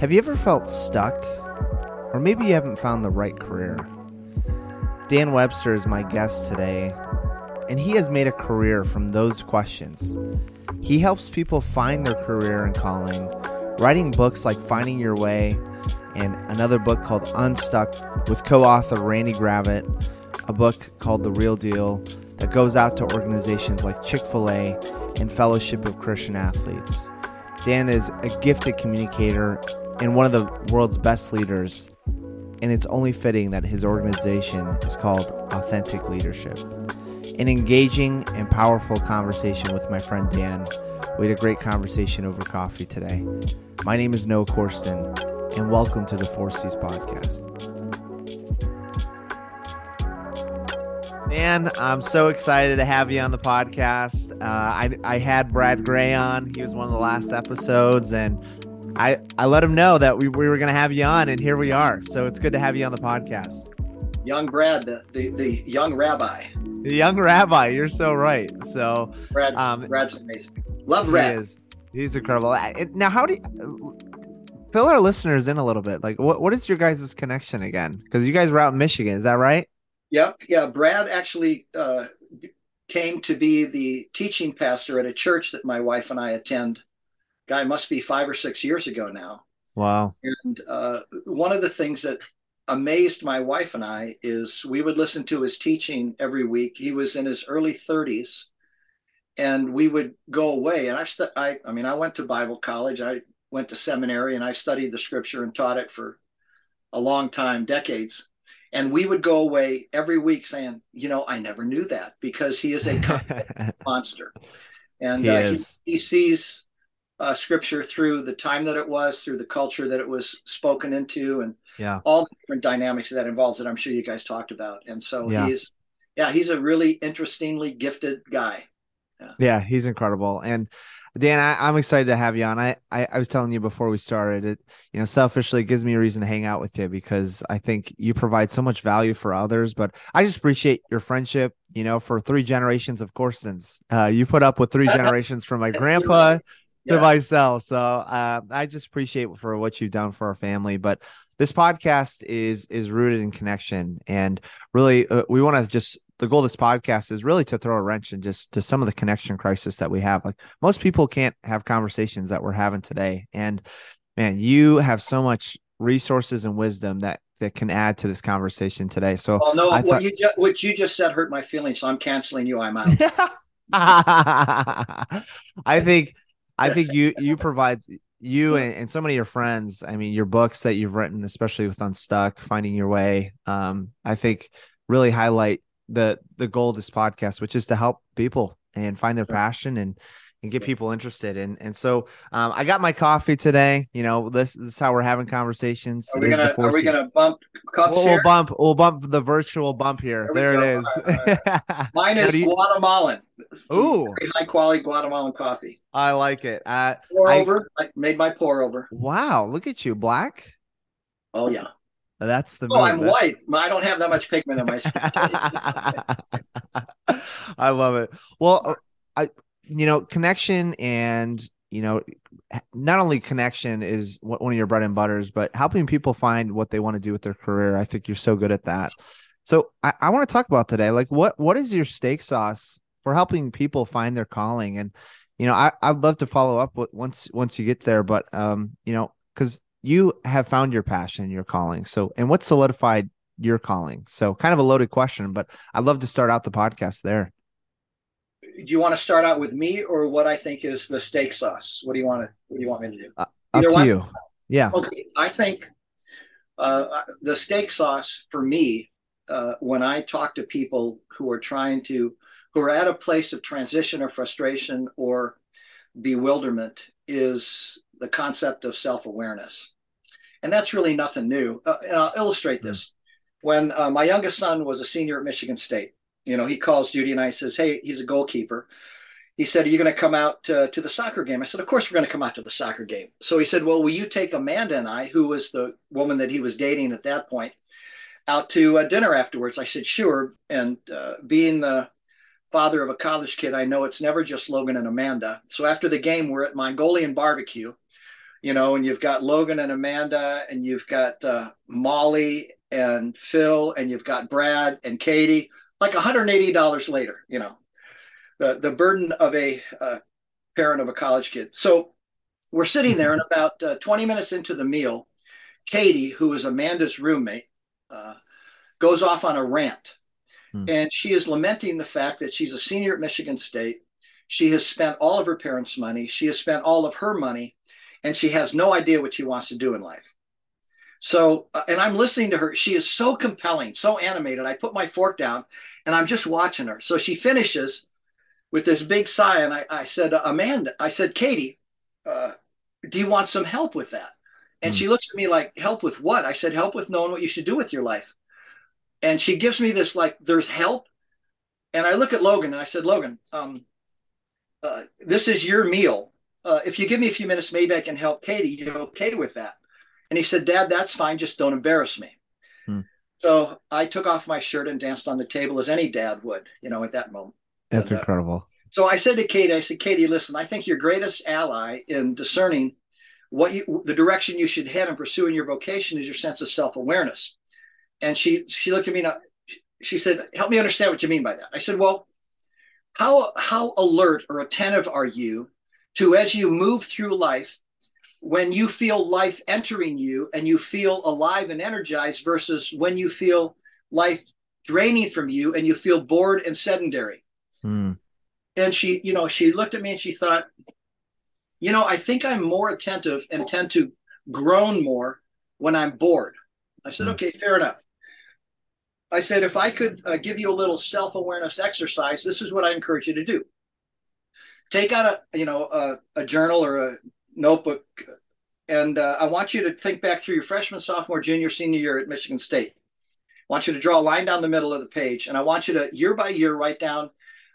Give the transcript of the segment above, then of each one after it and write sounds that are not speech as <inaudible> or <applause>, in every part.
Have you ever felt stuck? Or maybe you haven't found the right career? Dan Webster is my guest today, and he has made a career from those questions. He helps people find their career and calling, writing books like Finding Your Way and another book called Unstuck with co author Randy Gravitt, a book called The Real Deal that goes out to organizations like Chick fil A and Fellowship of Christian Athletes. Dan is a gifted communicator and one of the world's best leaders, and it's only fitting that his organization is called Authentic Leadership. An engaging and powerful conversation with my friend Dan. We had a great conversation over coffee today. My name is Noah Corsten, and welcome to the Four C's podcast. Dan, I'm so excited to have you on the podcast. Uh, I, I had Brad Gray on. He was one of the last episodes, and I, I let him know that we, we were going to have you on, and here we are. So it's good to have you on the podcast. Young Brad, the, the, the young rabbi. The young rabbi, you're so right. So Brad, um, Brad's amazing. Love Brad. He is. He's incredible. Now, how do you fill our listeners in a little bit? Like, what, what is your guys' connection again? Because you guys were out in Michigan, is that right? Yep. Yeah. Brad actually uh, came to be the teaching pastor at a church that my wife and I attend. Guy must be five or six years ago now. Wow. And uh, one of the things that amazed my wife and I is we would listen to his teaching every week. He was in his early 30s and we would go away. And I, st- I, I mean, I went to Bible college, I went to seminary, and I studied the scripture and taught it for a long time, decades. And we would go away every week saying, you know, I never knew that because he is a <laughs> monster. And he, uh, he, he, sees uh, scripture through the time that it was, through the culture that it was spoken into, and yeah. all the different dynamics that involves that I'm sure you guys talked about. And so yeah. he's, yeah, he's a really interestingly gifted guy. Yeah. yeah, he's incredible. And Dan, I, am excited to have you on. I, I, I was telling you before we started it, you know, selfishly gives me a reason to hang out with you because I think you provide so much value for others. But I just appreciate your friendship. You know, for three generations of Corstens, uh, you put up with three <laughs> generations from my grandpa to yeah. myself. So uh, I just appreciate for what you've done for our family. But this podcast is is rooted in connection, and really, uh, we want to just the goal of this podcast is really to throw a wrench in just to some of the connection crisis that we have. Like most people can't have conversations that we're having today, and man, you have so much resources and wisdom that that can add to this conversation today. So, well, no, what, thought, you just, what you just said hurt my feelings, so I'm canceling you. I'm out. <laughs> I think I think you you provide you and, and, so many of your friends. I mean, your books that you've written, especially with Unstuck, Finding Your Way. Um, I think really highlight the the goal of this podcast, which is to help people and find their passion and and get people interested. And and so um, I got my coffee today. You know, this, this is how we're having conversations. Are we gonna are we gonna bump cups we'll, we'll, bump we'll bump the virtual bump here. There, there it is. Right, right. <laughs> Mine is you... Guatemalan. Ooh, high quality Guatemalan coffee. I like it. Uh, pour I... over. I made my pour over. Wow, look at you, black. Oh yeah. That's the. Oh, I'm white. I don't have that much pigment in my skin. <laughs> I love it. Well, uh, I you know connection and you know not only connection is one of your bread and butters, but helping people find what they want to do with their career. I think you're so good at that. So I, I want to talk about today, like what what is your steak sauce for helping people find their calling? And you know, I I'd love to follow up with once once you get there, but um, you know, because you have found your passion, your calling. So, and what solidified your calling? So, kind of a loaded question, but I'd love to start out the podcast there. Do you want to start out with me or what I think is the steak sauce? What do you want to? What do you want me to do? Uh, up to one? you. Yeah. Okay. I think uh, the steak sauce for me, uh, when I talk to people who are trying to, who are at a place of transition or frustration or bewilderment, is the concept of self awareness. And that's really nothing new. Uh, and I'll illustrate this. When uh, my youngest son was a senior at Michigan State, you know, he calls Judy and I says, Hey, he's a goalkeeper. He said, Are you going to come out to, to the soccer game? I said, Of course, we're going to come out to the soccer game. So he said, Well, will you take Amanda and I, who was the woman that he was dating at that point, out to uh, dinner afterwards? I said, Sure. And uh, being the father of a college kid, I know it's never just Logan and Amanda. So after the game, we're at Mongolian barbecue you know, and you've got Logan and Amanda, and you've got uh, Molly and Phil, and you've got Brad and Katie, like $180 later, you know, the, the burden of a uh, parent of a college kid. So we're sitting there, and about uh, 20 minutes into the meal, Katie, who is Amanda's roommate, uh, goes off on a rant. Hmm. And she is lamenting the fact that she's a senior at Michigan State. She has spent all of her parents' money. She has spent all of her money, and she has no idea what she wants to do in life. So, uh, and I'm listening to her. She is so compelling, so animated. I put my fork down and I'm just watching her. So she finishes with this big sigh. And I, I said, Amanda, I said, Katie, uh, do you want some help with that? And mm. she looks at me like, help with what? I said, help with knowing what you should do with your life. And she gives me this, like, there's help. And I look at Logan and I said, Logan, um, uh, this is your meal. Uh, if you give me a few minutes, maybe I can help Katie. You okay with that? And he said, Dad, that's fine. Just don't embarrass me. Hmm. So I took off my shirt and danced on the table as any dad would, you know, at that moment. That's and, uh, incredible. So I said to Katie, I said, Katie, listen, I think your greatest ally in discerning what you, the direction you should head in pursuing your vocation is your sense of self awareness. And she, she looked at me, and she said, help me understand what you mean by that. I said, well, how, how alert or attentive are you to, as you move through life, when you feel life entering you and you feel alive and energized versus when you feel life draining from you and you feel bored and sedentary. Hmm. And she, you know, she looked at me and she thought, you know, I think I'm more attentive and tend to groan more when I'm bored. I said, hmm. okay, fair enough. I said, if I could uh, give you a little self awareness exercise, this is what I encourage you to do. Take out a, you know, a, a journal or a notebook, and uh, I want you to think back through your freshman, sophomore, junior, senior year at Michigan State. I want you to draw a line down the middle of the page, and I want you to year by year write down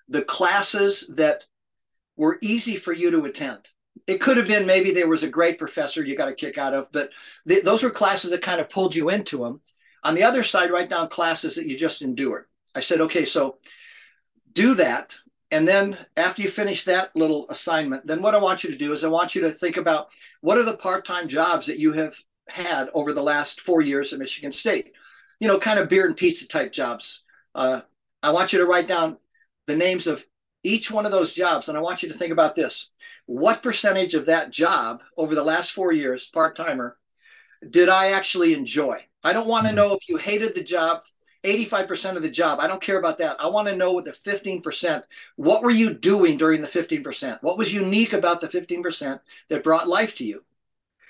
the classes that were easy for you to attend. It could have been maybe there was a great professor you got a kick out of, but th- those were classes that kind of pulled you into them. On the other side, write down classes that you just endured. I said, okay, so do that and then after you finish that little assignment, then what I want you to do is I want you to think about what are the part-time jobs that you have had over the last four years at Michigan State. You know, kind of beer and pizza type jobs. Uh, I want you to write down the names of each one of those jobs, and I want you to think about this: what percentage of that job over the last four years, part-timer, did I actually enjoy? I don't want to mm-hmm. know if you hated the job 85% of the job. I don't care about that. I want to know with the 15%, what were you doing during the 15%? What was unique about the 15% that brought life to you?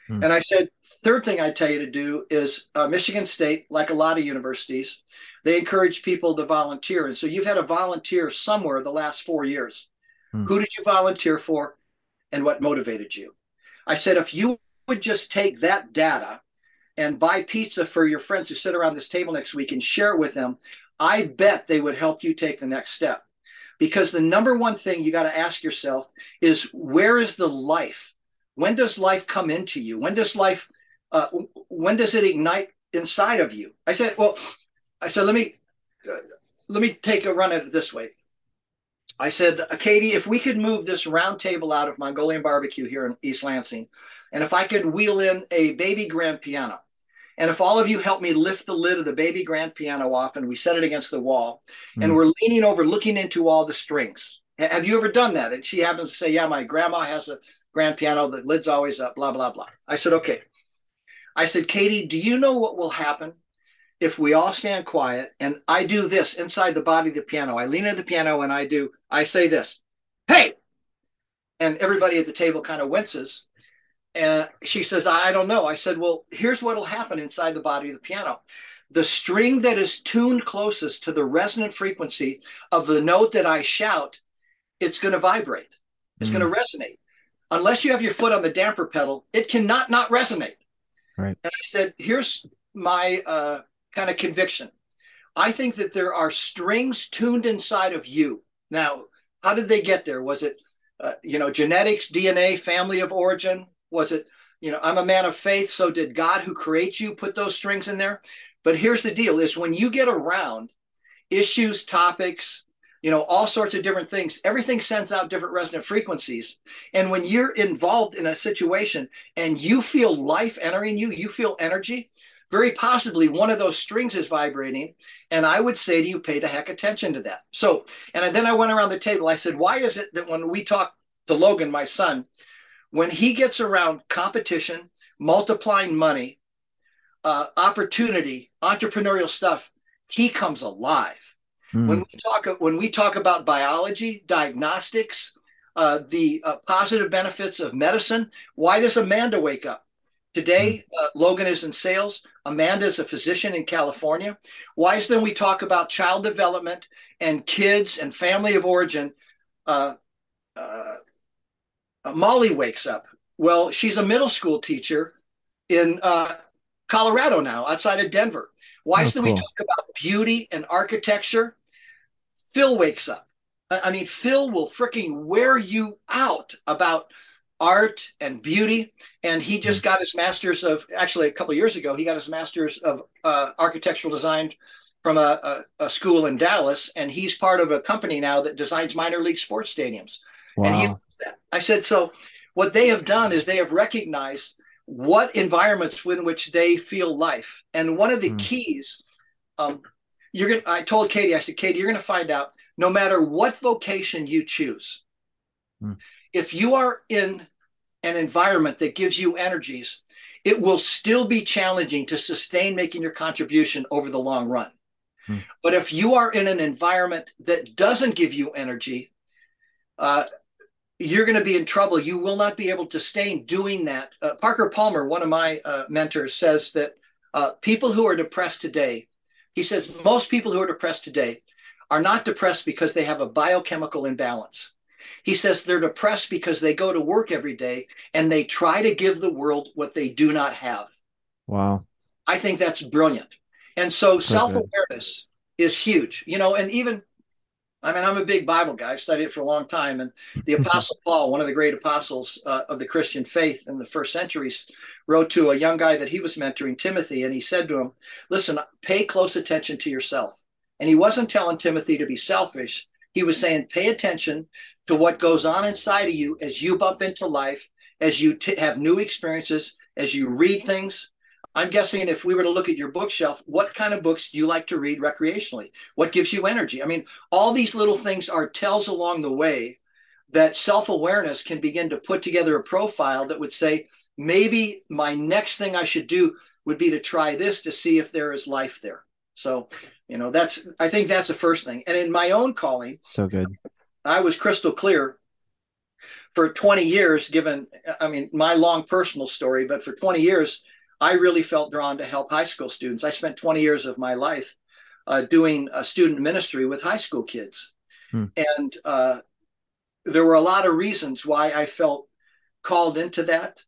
Hmm. And I said, third thing I tell you to do is uh, Michigan State, like a lot of universities, they encourage people to volunteer. And so you've had a volunteer somewhere the last four years. Hmm. Who did you volunteer for and what motivated you? I said, if you would just take that data and buy pizza for your friends who sit around this table next week and share it with them, I bet they would help you take the next step. Because the number one thing you got to ask yourself is where is the life? When does life come into you? When does life, uh, when does it ignite inside of you? I said, well, I said, let me, uh, let me take a run at it this way. I said, Katie, if we could move this round table out of Mongolian barbecue here in East Lansing, and if I could wheel in a baby grand piano, and if all of you help me lift the lid of the baby grand piano off and we set it against the wall mm. and we're leaning over looking into all the strings. Have you ever done that? And she happens to say, Yeah, my grandma has a grand piano, the lid's always up, blah, blah, blah. I said, Okay. I said, Katie, do you know what will happen if we all stand quiet and I do this inside the body of the piano? I lean into the piano and I do, I say this, Hey! And everybody at the table kind of winces and she says, I don't know. I said, Well, here's what will happen inside the body of the piano. The string that is tuned closest to the resonant frequency of the note that I shout, it's going to vibrate. It's mm. going to resonate. Unless you have your foot on the damper pedal, it cannot not resonate. Right. And I said, Here's my uh, kind of conviction. I think that there are strings tuned inside of you. Now, how did they get there? Was it, uh, you know, genetics, DNA, family of origin? Was it, you know, I'm a man of faith, so did God who creates you put those strings in there? But here's the deal is when you get around issues, topics, you know, all sorts of different things. Everything sends out different resonant frequencies. And when you're involved in a situation and you feel life entering you, you feel energy, very possibly one of those strings is vibrating. And I would say to you, pay the heck attention to that. So, and then I went around the table. I said, why is it that when we talk to Logan, my son, when he gets around competition, multiplying money, uh, opportunity, entrepreneurial stuff, he comes alive Mm. When we talk when we talk about biology, diagnostics, uh, the uh, positive benefits of medicine, why does Amanda wake up? Today, mm. uh, Logan is in sales. Amanda is a physician in California. Why is then we talk about child development and kids and family of origin? Uh, Molly wakes up. Well, she's a middle school teacher in uh, Colorado now, outside of Denver. Why oh, then cool. we talk about beauty and architecture? Phil wakes up. I mean, Phil will freaking wear you out about art and beauty. And he just got his master's of, actually, a couple years ago, he got his master's of uh, architectural design from a, a, a, school in Dallas. And he's part of a company now that designs minor league sports stadiums. Wow. And he, I said, so what they have done is they have recognized what environments within which they feel life. And one of the mm. keys, um, you're going to, I told Katie, I said, Katie, you're going to find out no matter what vocation you choose, hmm. if you are in an environment that gives you energies, it will still be challenging to sustain making your contribution over the long run. Hmm. But if you are in an environment that doesn't give you energy, uh, you're going to be in trouble. You will not be able to stay doing that. Uh, Parker Palmer, one of my uh, mentors, says that uh, people who are depressed today he says most people who are depressed today are not depressed because they have a biochemical imbalance. He says they're depressed because they go to work every day and they try to give the world what they do not have. Wow. I think that's brilliant. And so, so self awareness is huge, you know, and even I mean, I'm a big Bible guy. I've studied it for a long time. And the <laughs> Apostle Paul, one of the great apostles uh, of the Christian faith in the first centuries, wrote to a young guy that he was mentoring, Timothy, and he said to him, Listen, pay close attention to yourself. And he wasn't telling Timothy to be selfish. He was saying, Pay attention to what goes on inside of you as you bump into life, as you t- have new experiences, as you read things, I'm guessing if we were to look at your bookshelf, what kind of books do you like to read recreationally? What gives you energy? I mean, all these little things are tells along the way that self awareness can begin to put together a profile that would say, maybe my next thing I should do would be to try this to see if there is life there. So, you know, that's, I think that's the first thing. And in my own calling, so good. I was crystal clear for 20 years, given, I mean, my long personal story, but for 20 years, I really felt drawn to help high school students. I spent 20 years of my life uh, doing a student ministry with high school kids. Hmm. And uh, there were a lot of reasons why I felt called into that.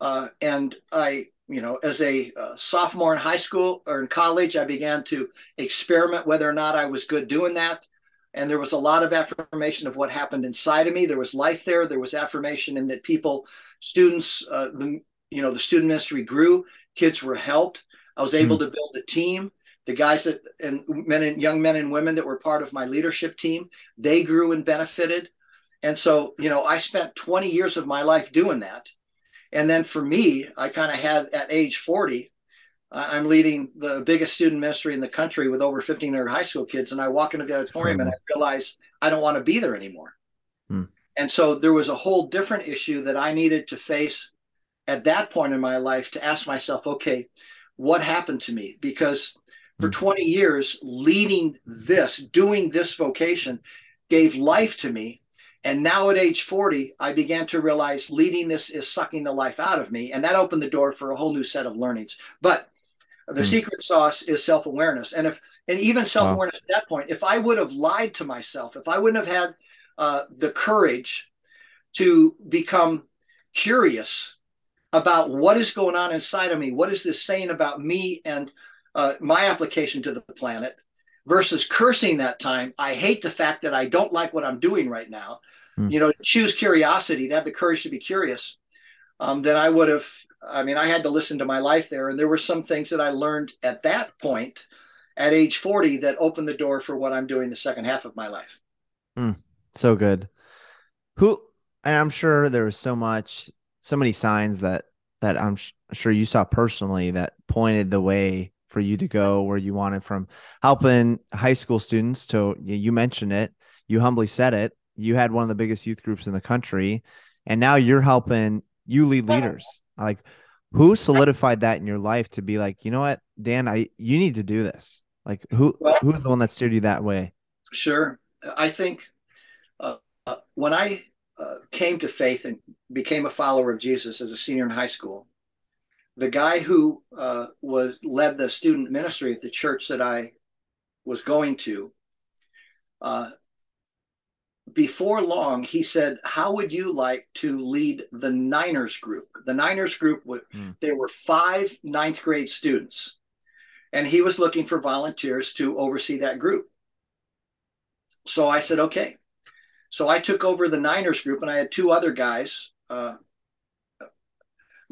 Uh, and I, you know, as a uh, sophomore in high school or in college, I began to experiment whether or not I was good doing that. And there was a lot of affirmation of what happened inside of me. There was life there. There was affirmation in that people, students, uh, the you know the student ministry grew kids were helped. I was able mm-hmm. to build a team. The guys that and men and young men and women that were part of my leadership team they grew and benefited. And so you know i spent 20 years of my life doing that. And then for me i kind of had at age 40 i'm leading the biggest student ministry in the country with over 1500 high school kids and i walk into the auditorium and i realize i don't want to be there anymore. Hmm. and so there was a whole different issue that i needed to face at that point in my life to ask myself, okay, what happened to me? Because for hmm. 20 years, leading this, doing this vocation gave life to me. And now at age 40, I began to realize leading this is sucking the life out of me. And that opened the door for a whole new set of learnings. But the mm. secret sauce is self-awareness. And if and even self-awareness wow. at that point, if I would have lied to myself, if I wouldn't have had uh, the courage to become curious about what is going on inside of me. What is this saying about me and uh, my application to the planet versus cursing that time? I hate the fact that I don't like what I'm doing right now. Mm. You know, choose curiosity, to have the courage to be curious. Um, then I would have, I mean, I had to listen to my life there. And there were some things that I learned at that point at age 40 that opened the door for what I'm doing the second half of my life. Mm, so good. Who and I'm sure there was so much, so many signs that that I'm sh- sure you saw personally that pointed the way for you to go where you wanted from helping high school students to you mentioned it, you humbly said it, you had one of the biggest youth groups in the country, and now you're helping you lead leaders. Like who solidified that in your life to be like, you know what, Dan, I you need to do this. Like who well, who's the one that steered you that way? Sure, I think uh, uh, when I uh, came to faith and became a follower of Jesus as a senior in high school, the guy who uh, was led the student ministry at the church that I was going to, uh, before long, he said, "How would you like to lead the Niners group?" The Niners group, mm. there were five ninth grade students, and he was looking for volunteers to oversee that group. So I said, "Okay." So I took over the Niners group, and I had two other guys, uh,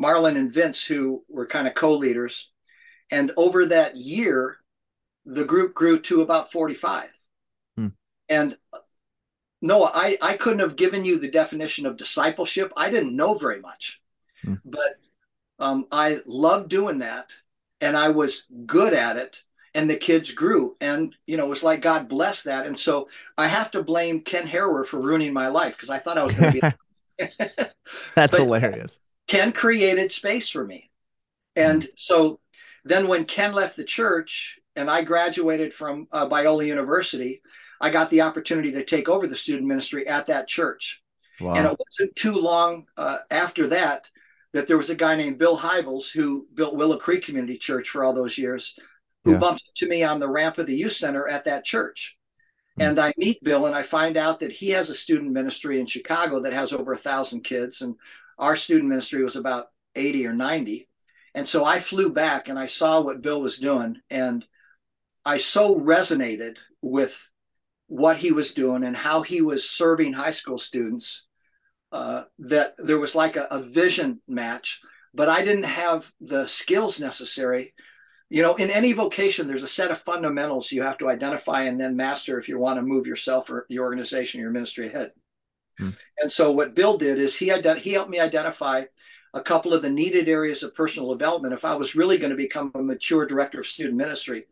Marlon and Vince, who were kind of co-leaders. And over that year, the group grew to about 45. Hmm. And Noah, I, I couldn't have given you the definition of discipleship. I didn't know very much, hmm. but um, I loved doing that and I was good at it. And the kids grew. And, you know, it was like God bless that. And so I have to blame Ken Harrower for ruining my life because I thought I was going to be. <laughs> <laughs> That's hilarious. Ken created space for me. And hmm. so then when Ken left the church and I graduated from uh, Biola University, I got the opportunity to take over the student ministry at that church. Wow. And it wasn't too long uh, after that that there was a guy named Bill Hybels who built Willow Creek Community Church for all those years, who yeah. bumped into me on the ramp of the youth center at that church. Mm-hmm. And I meet Bill and I find out that he has a student ministry in Chicago that has over a thousand kids. And our student ministry was about 80 or 90. And so I flew back and I saw what Bill was doing. And I so resonated with what he was doing and how he was serving high school students uh, that there was like a, a vision match but i didn't have the skills necessary you know in any vocation there's a set of fundamentals you have to identify and then master if you want to move yourself or your organization your ministry ahead hmm. and so what bill did is he ident- he helped me identify a couple of the needed areas of personal development if i was really going to become a mature director of student ministry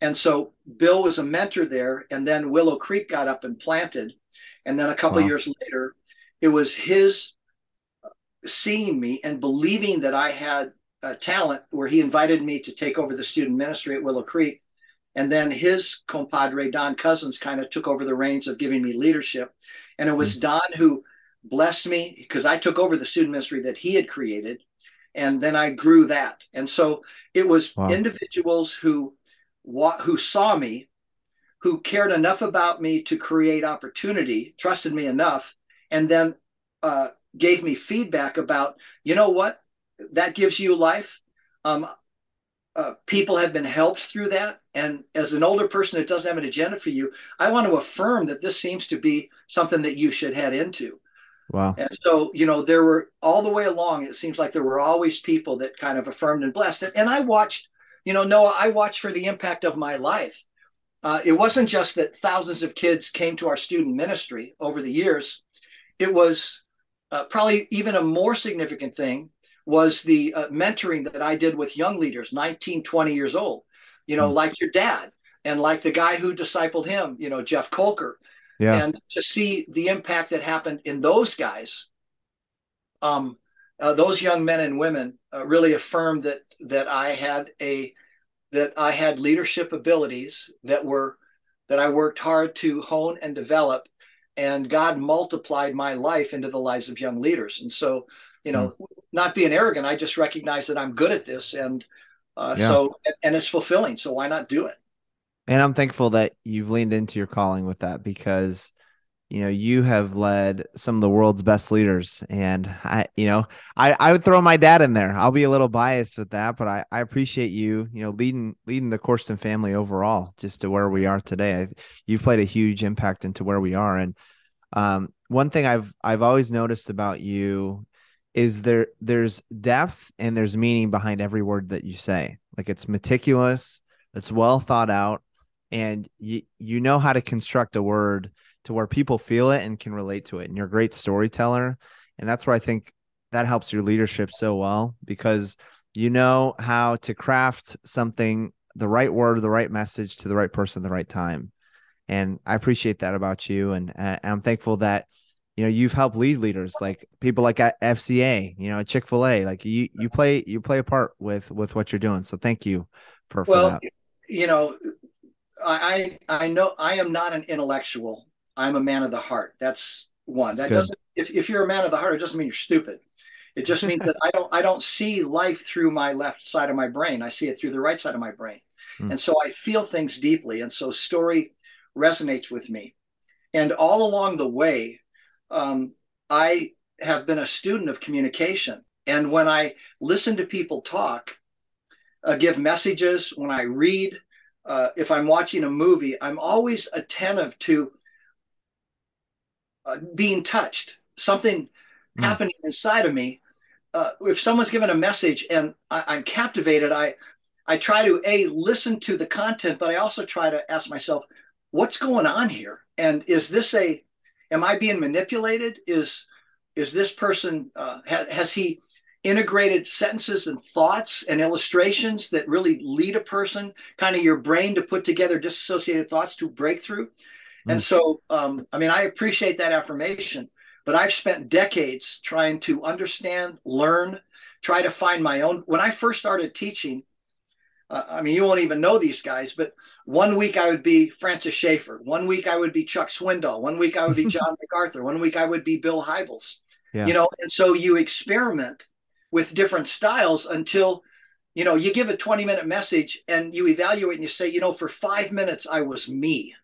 and so Bill was a mentor there. And then Willow Creek got up and planted. And then a couple wow. years later, it was his seeing me and believing that I had a talent where he invited me to take over the student ministry at Willow Creek. And then his compadre, Don Cousins, kind of took over the reins of giving me leadership. And it was mm-hmm. Don who blessed me because I took over the student ministry that he had created. And then I grew that. And so it was wow. individuals who who saw me, who cared enough about me to create opportunity, trusted me enough, and then uh, gave me feedback about, you know what, that gives you life. Um, uh, people have been helped through that. And as an older person that doesn't have an agenda for you, I want to affirm that this seems to be something that you should head into. Wow. And so, you know, there were all the way along, it seems like there were always people that kind of affirmed and blessed. And, and I watched you know, Noah, I watched for the impact of my life. Uh, it wasn't just that thousands of kids came to our student ministry over the years. It was uh, probably even a more significant thing was the uh, mentoring that I did with young leaders, 19, 20 years old, you know, mm. like your dad and like the guy who discipled him, you know, Jeff Colker. Yeah. And to see the impact that happened in those guys, um, uh, those young men and women uh, really affirmed that that I had a that I had leadership abilities that were that I worked hard to hone and develop and God multiplied my life into the lives of young leaders and so you know mm. not being arrogant I just recognize that I'm good at this and uh, yeah. so and it's fulfilling so why not do it and I'm thankful that you've leaned into your calling with that because you know you have led some of the world's best leaders and i you know i i would throw my dad in there i'll be a little biased with that but i i appreciate you you know leading leading the Corsten family overall just to where we are today I've, you've played a huge impact into where we are and um one thing i've i've always noticed about you is there there's depth and there's meaning behind every word that you say like it's meticulous it's well thought out and you you know how to construct a word to where people feel it and can relate to it. And you're a great storyteller. And that's where I think that helps your leadership so well because you know how to craft something, the right word, the right message to the right person, the right time. And I appreciate that about you. And, and I'm thankful that, you know, you've helped lead leaders like people like at FCA, you know, Chick fil A, like you, you play, you play a part with, with what you're doing. So thank you for, for well, that. you know, I, I know I am not an intellectual. I'm a man of the heart. That's one. That's that good. doesn't if, if you're a man of the heart, it doesn't mean you're stupid. It just means that I don't I don't see life through my left side of my brain. I see it through the right side of my brain. Mm. And so I feel things deeply. And so story resonates with me. And all along the way, um, I have been a student of communication. And when I listen to people talk, uh, give messages, when I read, uh, if I'm watching a movie, I'm always attentive to uh, being touched, something mm. happening inside of me. Uh, if someone's given a message and I, am captivated, I I try to a listen to the content, but I also try to ask myself, what's going on here? And is this a am I being manipulated? Is is this person uh, ha, has he integrated sentences and thoughts and illustrations that really lead a person, kind of your brain to put together disassociated thoughts to breakthrough? Mm. And so, um, I mean, I appreciate that affirmation, but I've spent decades trying to understand, learn, try to find my own. When I first started teaching, uh, I mean, you won't even know these guys, but one week I would be Francis Schaeffer. One week I would be Chuck Swindoll. One week I would be <laughs> John MacArthur. One week I would be Bill Hybels. Yeah. You know, and so you experiment with different styles until, you know, you give a 20 minute message and you evaluate and you say, you know, for five minutes I was me.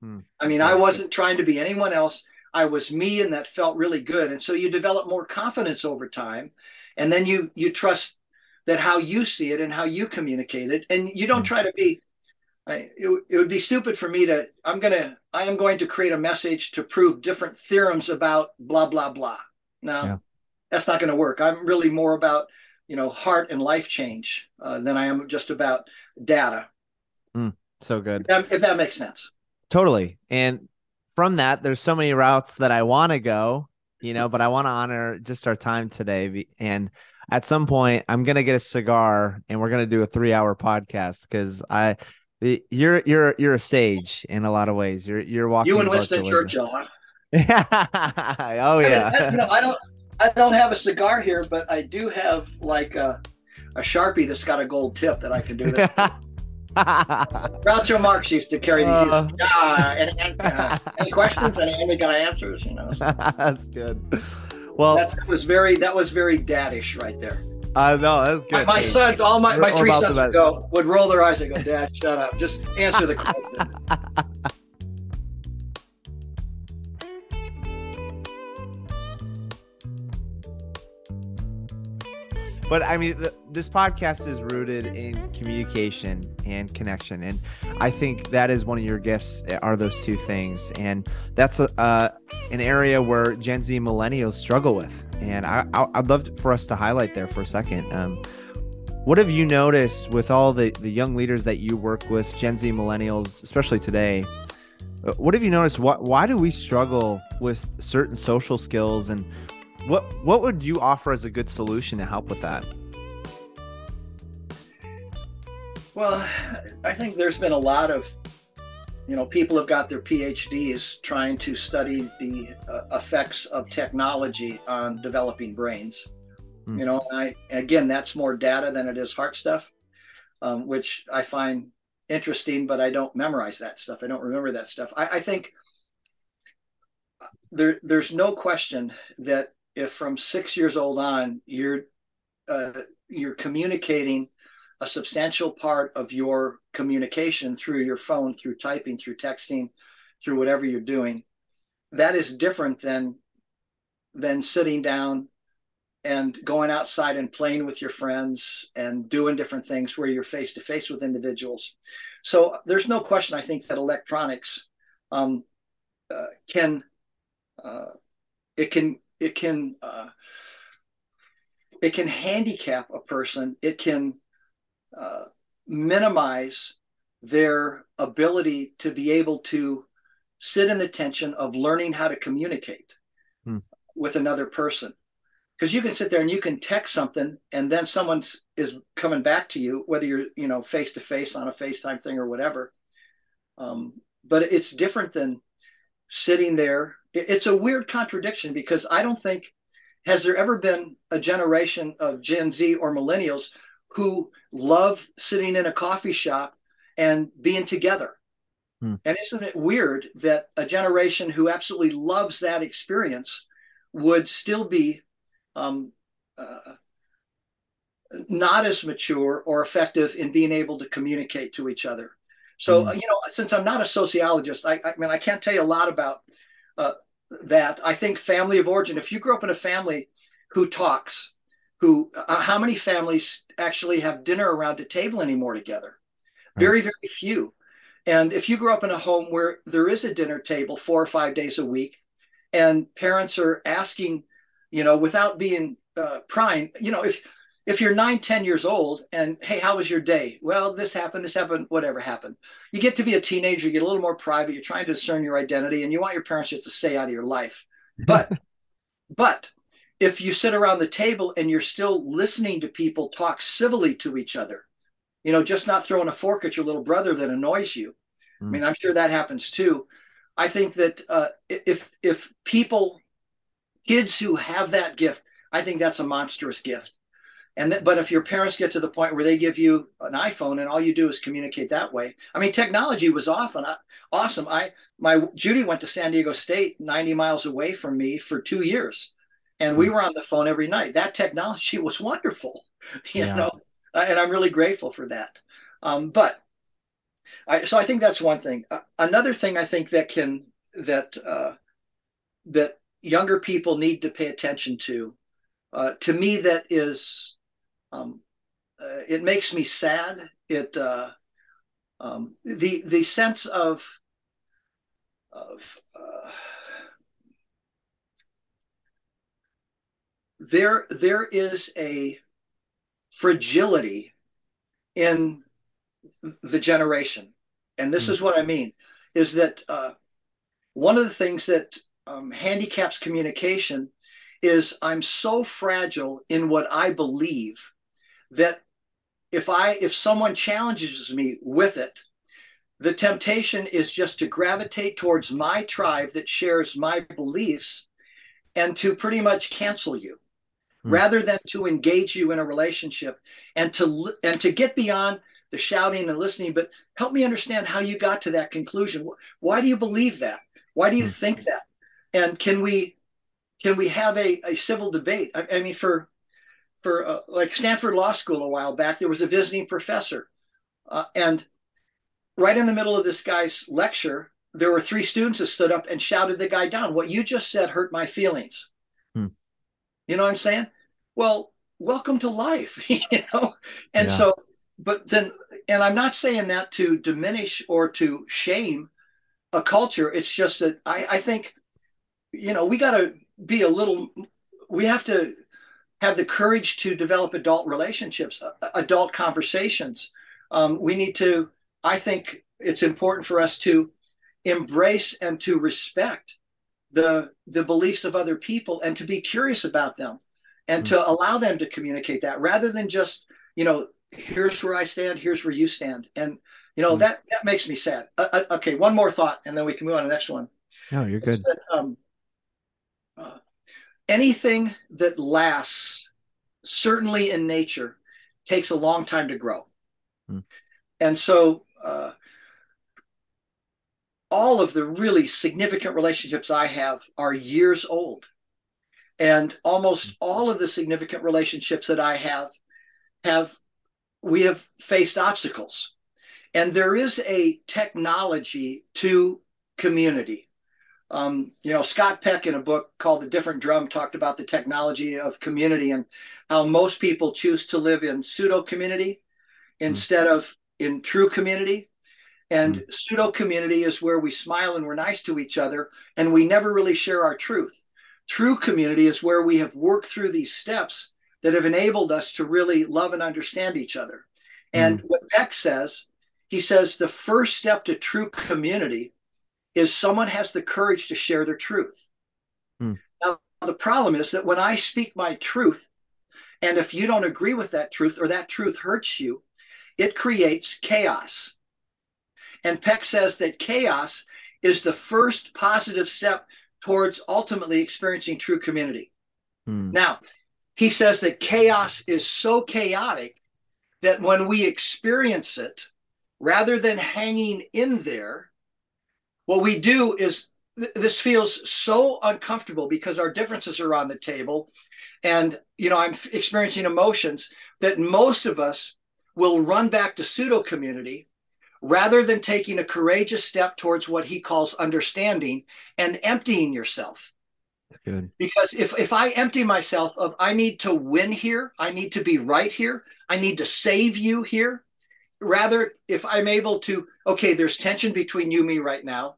Hmm. I mean, I wasn't trying to be anyone else. I was me, and that felt really good. And so you develop more confidence over time, and then you you trust that how you see it and how you communicate it, and you don't hmm. try to be. I, it, it would be stupid for me to. I'm gonna. I am going to create a message to prove different theorems about blah blah blah. Now, yeah. that's not going to work. I'm really more about you know heart and life change uh, than I am just about data. Mm, so good. If that, if that makes sense. Totally. And from that, there's so many routes that I want to go, you know, but I want to honor just our time today. And at some point, I'm gonna get a cigar and we're gonna do a three hour podcast because I you're you're you're a sage in a lot of ways. You're you're walking. You and Winston Churchill, huh? <laughs> oh yeah. I, you know, I don't I don't have a cigar here, but I do have like a a sharpie that's got a gold tip that I can do that. <laughs> Groucho Marx used to carry these. Uh, uh, any, uh, any questions? Any, any of answers? You know. <laughs> That's good. Well, that was very that was very daddish right there. I uh, know that's good. My, my sons, all my, my three sons would go would roll their eyes and go, "Dad, shut up. Just answer the questions." <laughs> but I mean, this podcast is rooted in communication and connection, and I think that is one of your gifts. Eh, are those two things, and that's a, uh, an area where Gen Z millennials struggle with, and I, would love for us to highlight there for a second. Um, what have you noticed with all the the young leaders that you work with, Gen Z millennials, especially today? Uh, what have you noticed? Why do we struggle with certain social skills and what what would you offer as a good solution to help with that? Well, I think there's been a lot of, you know, people have got their PhDs trying to study the uh, effects of technology on developing brains. Mm. You know, I again, that's more data than it is heart stuff, um, which I find interesting, but I don't memorize that stuff. I don't remember that stuff. I, I think there, there's no question that if from six years old on you're uh, you're communicating a substantial part of your communication through your phone through typing through texting through whatever you're doing that is different than than sitting down and going outside and playing with your friends and doing different things where you're face to face with individuals. So there's no question i think that electronics um, uh, can uh, it can it can uh, it can handicap a person. It can uh, minimize their ability to be able to sit in the tension of learning how to communicate Hmm. with another person because you can sit there and you can text something and then someone is coming back to you whether you're you know face to face on a facetime thing or whatever um, but it's different than sitting there it's a weird contradiction because i don't think has there ever been a generation of gen z or millennials who love sitting in a coffee shop and being together Hmm. and isn't it weird that a generation who absolutely loves that experience would still be um, uh, not as mature or effective in being able to communicate to each other. So, Mm. uh, you know, since I'm not a sociologist, I, I mean, I can't tell you a lot about uh, that. I think family of origin, if you grew up in a family who talks, who, uh, how many families actually have dinner around a table anymore together? Very, very few. And if you grew up in a home where there is a dinner table four or five days a week, and parents are asking, you know, without being uh, prying, you know, if if you're nine, 10 years old and hey, how was your day? Well, this happened, this happened, whatever happened. You get to be a teenager, you get a little more private, you're trying to discern your identity, and you want your parents just to stay out of your life. But <laughs> but if you sit around the table and you're still listening to people talk civilly to each other, you know, just not throwing a fork at your little brother that annoys you. I mean, I'm sure that happens too. I think that uh, if if people, kids who have that gift, I think that's a monstrous gift. And but if your parents get to the point where they give you an iPhone and all you do is communicate that way, I mean, technology was often awesome. I my Judy went to San Diego State, 90 miles away from me for two years, and we were on the phone every night. That technology <laughs> was wonderful, <laughs> you Yeah. know, uh, and I'm really grateful for that. Um, but I, so I think that's one thing. Uh, another thing I think that can that uh, that younger people need to pay attention to, uh, to me, that is, um, uh, it makes me sad. It uh, um, the the sense of of uh, there there is a fragility in the generation and this Mm. is what i mean is that uh, one of the things that um, handicaps communication is i'm so fragile in what i believe that if i if someone challenges me with it the temptation is just to gravitate towards my tribe that shares my beliefs and to pretty much cancel you Hmm. rather than to engage you in a relationship and to and to get beyond the shouting and listening. But help me understand how you got to that conclusion. Why do you believe that? Why do you Hmm. think that? And can we can we have a, a civil debate? I, I mean for for uh, like stanford law school a while back there was a visiting professor uh, and right in the middle of this guy's lecture there were three students that stood up and shouted the guy down. What you just said hurt my feelings. Hmm. you know what i'm saying? Well welcome to life <laughs> you know? And Yeah. so but then and i'm not saying that to diminish or to shame a culture. It's just that i i think you know we got to be a little we have to have the courage to develop adult relationships uh, adult conversations. Um, we need to i think it's important for us to embrace and to respect the the beliefs of other people and to be curious about them and to allow them to communicate that rather than just you know here's where i stand here's where you stand. And you know Mm. that that makes me sad. Uh, uh, okay one more thought and then we can move on to the next one. No, you're good. That, um, uh, anything that lasts certainly in nature takes a long time to grow Hmm. and so uh, all of the really significant relationships I have are years old. And almost all of the significant relationships that I have have we have faced obstacles. And there is a technology to community. Um, you know, Scott Peck in a book called The Different Drum talked about the technology of community and how most people choose to live in pseudo community instead of in true community. And Mm. pseudo community is where we smile and we're nice to each other and we never really share our truth. True community is where we have worked through these steps that have enabled us to really love and understand each other. And what Peck says, he says the first step to true community is someone has the courage to share their truth. Hmm. Now, the problem is that when I speak my truth, and if you don't agree with that truth or that truth hurts you, it creates chaos. And Peck says that chaos is the first positive step towards ultimately experiencing true community. Hmm. Now, he says that chaos is so chaotic that when we experience it, rather than hanging in there, what we do is th- this feels so uncomfortable because our differences are on the table. And, you know, I'm experiencing emotions that most of us will run back to pseudo community rather than taking a courageous step towards what he calls understanding and emptying yourself. Good. Because if, if I empty myself of I need to win here, I need to be right here, I need to save you here, rather if I'm able to, okay, there's tension between you and me right now.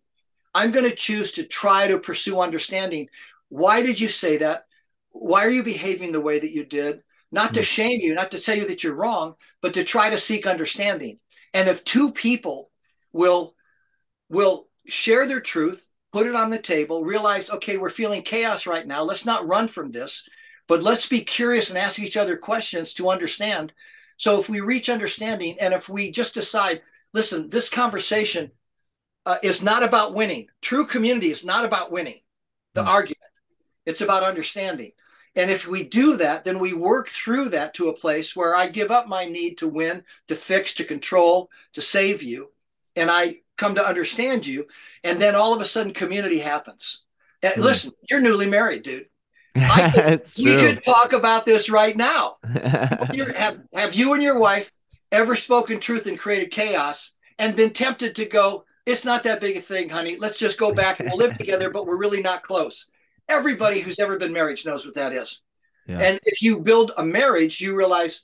I'm going to choose to try to pursue understanding. Why did you say that? Why are you behaving the way that you did? Not to hmm. shame you, not to tell you that you're wrong, but to try to seek understanding. And if two people will will share their truth, put it on the table, realize, okay, we're feeling chaos right now. Let's not run from this, but let's be curious and ask each other questions to understand. So if we reach understanding and if we just decide, listen, this conversation uh, is not about winning. True community is not about winning the mm. argument. It's about understanding. And if we do that, then we work through that to a place where I give up my need to win, to fix, to control, to save you. And I come to understand you. And then all of a sudden, community happens. Mm. Listen, you're newly married, dude. I <laughs> we could talk about this right now. <laughs> have, have you and your wife ever spoken truth and created chaos and been tempted to go, it's not that big a thing, honey. Let's just go back and we'll live together, but we're really not close. Everybody who's ever been married knows what that is. Yeah. And if you build a marriage, you realize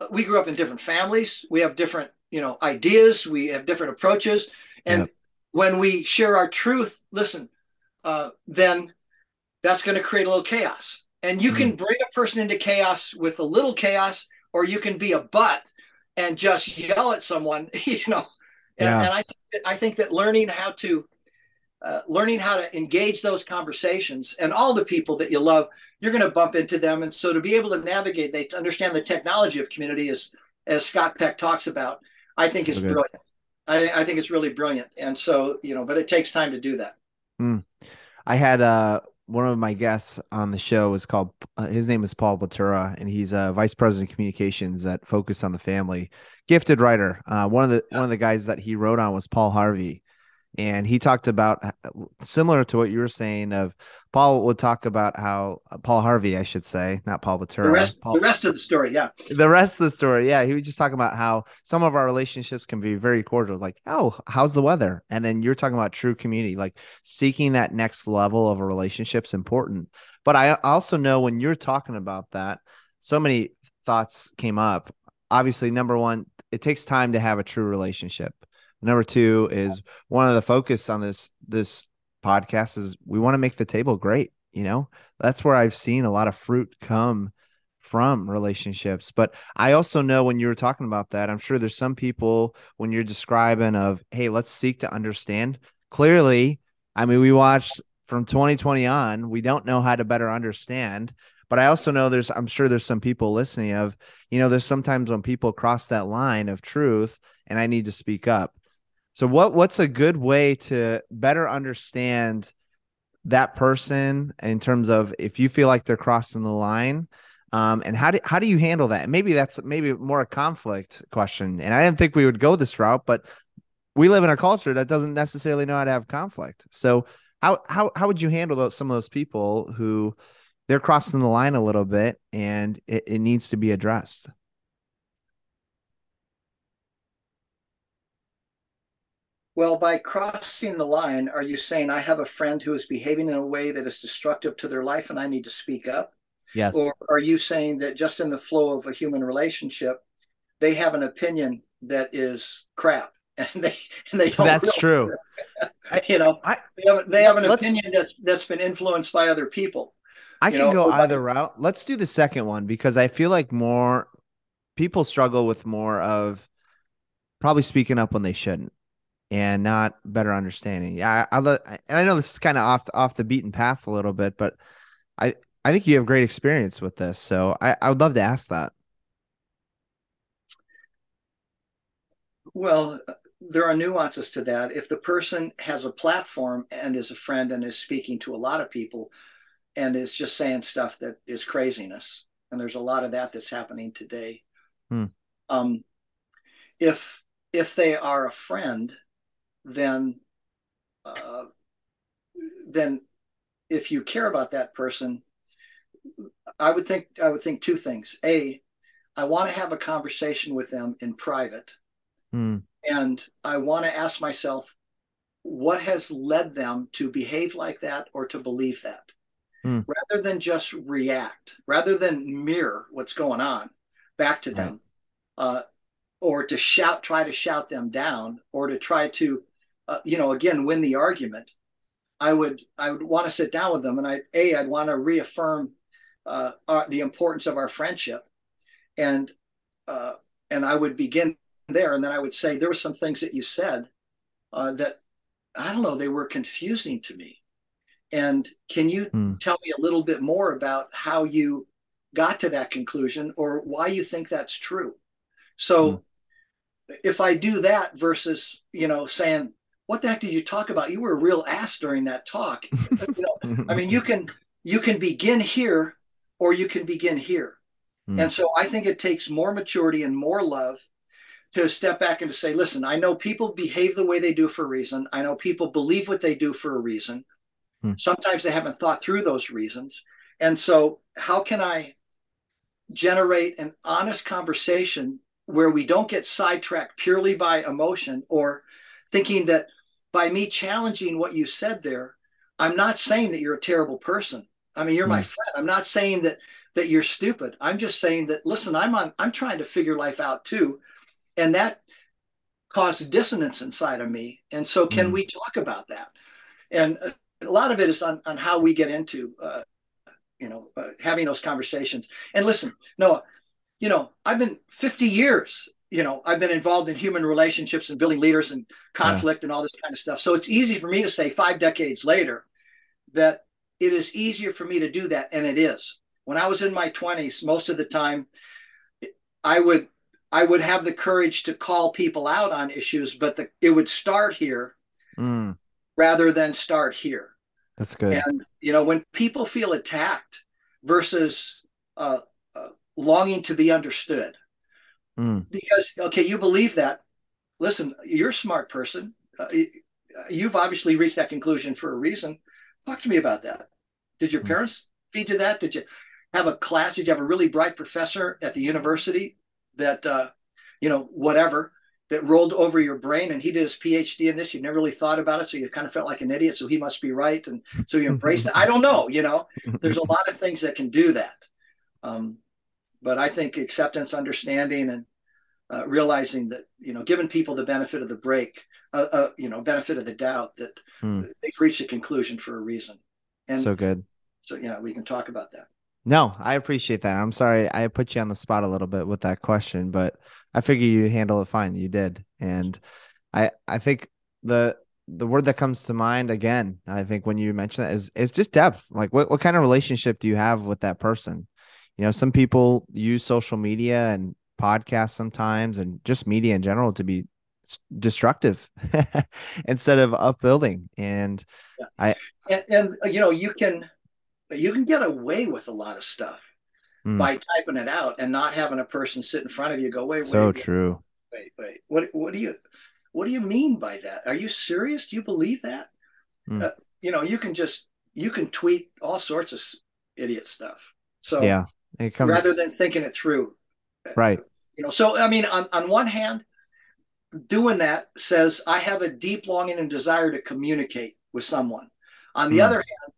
uh, we grew up in different families. We have different, you know, ideas. We have different approaches. And yep. when we share our truth, listen, uh, then that's going to create a little chaos. And you mm-hmm. can bring a person into chaos with a little chaos, or you can be a butt and just yell at someone, <laughs> you know. And, yeah. and I, I think that learning how to uh, learning how to engage those conversations and all the people that you love, you're going to bump into them. And so to be able to navigate, they to understand the technology of community is, as Scott Peck talks about, I think so is good. brilliant. I, I, think it's really brilliant. And so, you know, but it takes time to do that. Mm. I had uh, one of my guests on the show is called, uh, his name is Paul Batura, and he's a vice president of communications that focus on the family. Gifted writer. Uh, one of the yeah. one of the guys that he wrote on was Paul Harvey, and he talked about uh, similar to what you were saying of Paul would talk about how uh, Paul Harvey, I should say, not Paul Batura. The rest, Paul, the rest of the story, yeah. The rest of the story, yeah. He was just talking about how some of our relationships can be very cordial, like, oh, how's the weather? And then you're talking about true community, like seeking that next level of a relationship is important. But I also know when you're talking about that, so many thoughts came up. Obviously, number one, it takes time to have a true relationship Number two is one of the focus on this this podcast is we want to make the table great. You know, that's where I've seen a lot of fruit come from relationships. But I also know when you were talking about that, I'm sure there's some people when you're describing of, hey, let's seek to understand. Clearly, I mean, we watched from 2020 on, we don't know how to better understand. But I also know there's, I'm sure there's some people listening of, you know, there's sometimes when people cross that line of truth and I need to speak up. So what what's a good way to better understand that person in terms of if you feel like they're crossing the line? Um, and how do how do you handle that? Maybe that's maybe more a conflict question. And I didn't think we would go this route, but we live in a culture that doesn't necessarily know how to have conflict. So how how how would you handle those some of those people who they're crossing the line a little bit and it, it needs to be addressed? Well, by crossing the line, are you saying I have a friend who is behaving in a way that is destructive to their life and I need to speak up? Yes. Or are you saying that just in the flow of a human relationship, they have an opinion that is crap <laughs> and they and they don't That's true. you know, I, they have, they have an opinion that's, that's been influenced by other people. I can know, go either route. Let's do the second one because I feel like more people struggle with more of probably speaking up when they shouldn't and not better understanding. Yeah, I, I and I know this is kind of off off the beaten path a little bit, but I I think you have great experience with this, so I I would love to ask that. Well, there are nuances to that. If the person has a platform and is a friend and is speaking to a lot of people and is just saying stuff that is craziness, and there's a lot of that that's happening today. Hmm. Um, if if they are a friend, then uh, then if you care about that person, I would think I would think two things. A, I want to have a conversation with them in private Mm. And I want to ask myself, what has led them to behave like that or to believe that? Mm. Rather than just react, rather than mirror what's going on back to right. them, uh, or to shout, try to shout them down, or to try to, uh, you know, again, win the argument. I would, I would want to sit down with them, and I, a, I'd want to reaffirm uh, our, the importance of our friendship, and uh, and I would begin there. And then I would say, there were some things that you said uh, that, I don't know, they were confusing to me. And can you mm. tell me a little bit more about how you got to that conclusion or why you think that's true? So mm. if I do that versus, you know, saying, what the heck did you talk about? You were a real ass during that talk. <laughs> you know, I mean, you can you can begin here or you can begin here. Mm. And so I think it takes more maturity and more love to step back and to say, listen, I know people behave the way they do for a reason. I know people believe what they do for a reason. Hmm. Sometimes they haven't thought through those reasons. And so, how can I generate an honest conversation where we don't get sidetracked purely by emotion or thinking that by me challenging what you said there, I'm not saying that you're a terrible person. I mean, you're hmm. my friend. I'm not saying that that you're stupid. I'm just saying that listen, I'm on I'm trying to figure life out too and that caused dissonance inside of me and so can mm. we talk about that and a lot of it is on, on how we get into uh, you know uh, having those conversations and listen noah you know i've been 50 years you know i've been involved in human relationships and building leaders and conflict yeah. and all this kind of stuff so it's easy for me to say five decades later that it is easier for me to do that and it is when i was in my 20s most of the time i would I would have the courage to call people out on issues, but the, it would start here mm. rather than start here. That's good. And you know, when people feel attacked versus uh, uh, longing to be understood, mm. because okay, you believe that. Listen, you're a smart person. Uh, you've obviously reached that conclusion for a reason. Talk to me about that. Did your mm. parents feed you that? Did you have a class? Did you have a really bright professor at the university that uh, you know whatever that rolled over your brain and he did his phd in this you never really thought about it so you kind of felt like an idiot so he must be right and so you embraced it i don't know you know <laughs> there's a lot of things that can do that um, but i think acceptance understanding and uh, realizing that you know giving people the benefit of the break uh, uh, you know benefit of the doubt that hmm. they've reached a conclusion for a reason and so good so yeah we can talk about that no, I appreciate that. I'm sorry I put you on the spot a little bit with that question, but I figure you handle it fine. You did. And I I think the the word that comes to mind again, I think when you mention that is is just depth. Like what, what kind of relationship do you have with that person? You know, some people use social media and podcasts sometimes and just media in general to be destructive <laughs> instead of upbuilding. And yeah. I and, and you know, you can you can get away with a lot of stuff mm. by typing it out and not having a person sit in front of you go wait so wait, true wait wait what what do you what do you mean by that are you serious do you believe that mm. uh, you know you can just you can tweet all sorts of idiot stuff so yeah comes... rather than thinking it through right you know so i mean on, on one hand doing that says i have a deep longing and desire to communicate with someone on the mm. other hand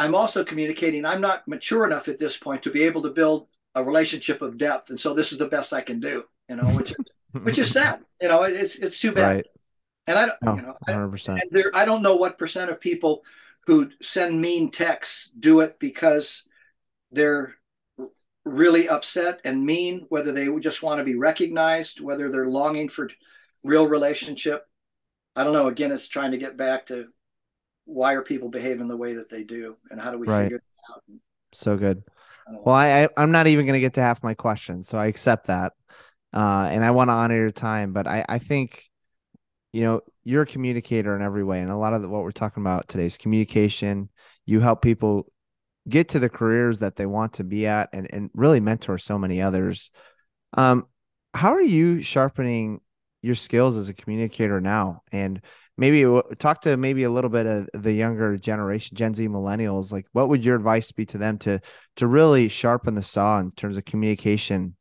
I'm also communicating I'm not mature enough at this point to be able to build a relationship of depth, and so this is the best I can do. You know, which <laughs> which is sad. You know, it's it's too bad. Right. And I don't, oh, you know, 100%. I, there, I don't know what percent of people who send mean texts do it because they're really upset and mean, whether they just want to be recognized, whether they're longing for real relationship. I don't know. Again, it's trying to get back to why are people behaving the way that they do, and how do we right. figure it out? So good. Well, I, I am not even going to get to half my question, so I accept that, uh, and I want to honor your time. But I I think, you know, you're a communicator in every way, and a lot of the, what we're talking about today is communication. You help people get to the careers that they want to be at, and and really mentor so many others. Um, how are you sharpening your skills as a communicator now and maybe talk to maybe a little bit of the younger generation gen z millennials like what would your advice be to them to to really sharpen the saw in terms of communication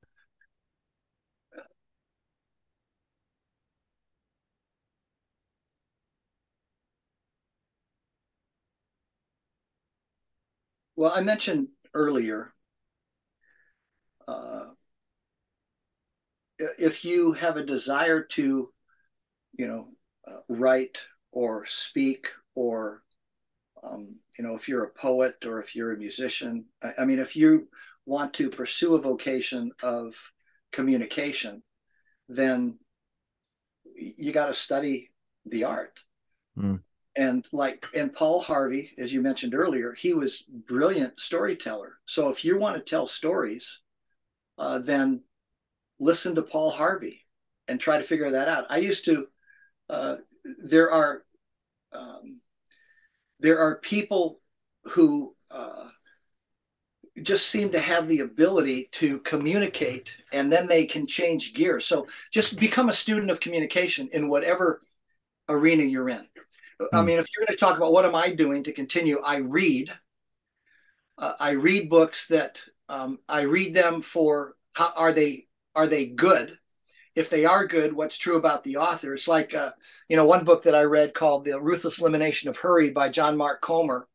well i mentioned earlier uh, if you have a desire to, you know, uh, write or speak or, um, you know, if you're a poet or if you're a musician, I, I mean, if you want to pursue a vocation of communication, then you got to study the art. Mm. And like, and Paul Harvey, as you mentioned earlier, he was brilliant storyteller. So if you want to tell stories, uh, then listen to Paul Harvey and try to figure that out. I used to. Uh, there are um, there are people who uh, just seem to have the ability to communicate, and then they can change gears. So just become a student of communication in whatever arena you're in. I hmm. mean, if you're going to talk about what am I doing to continue, I read. Uh, I read books that um, I read them for how are they are they good? If they are good, what's true about the author? It's like, uh, you know, one book that I read called The Ruthless Elimination of Hurry by John Mark Comer,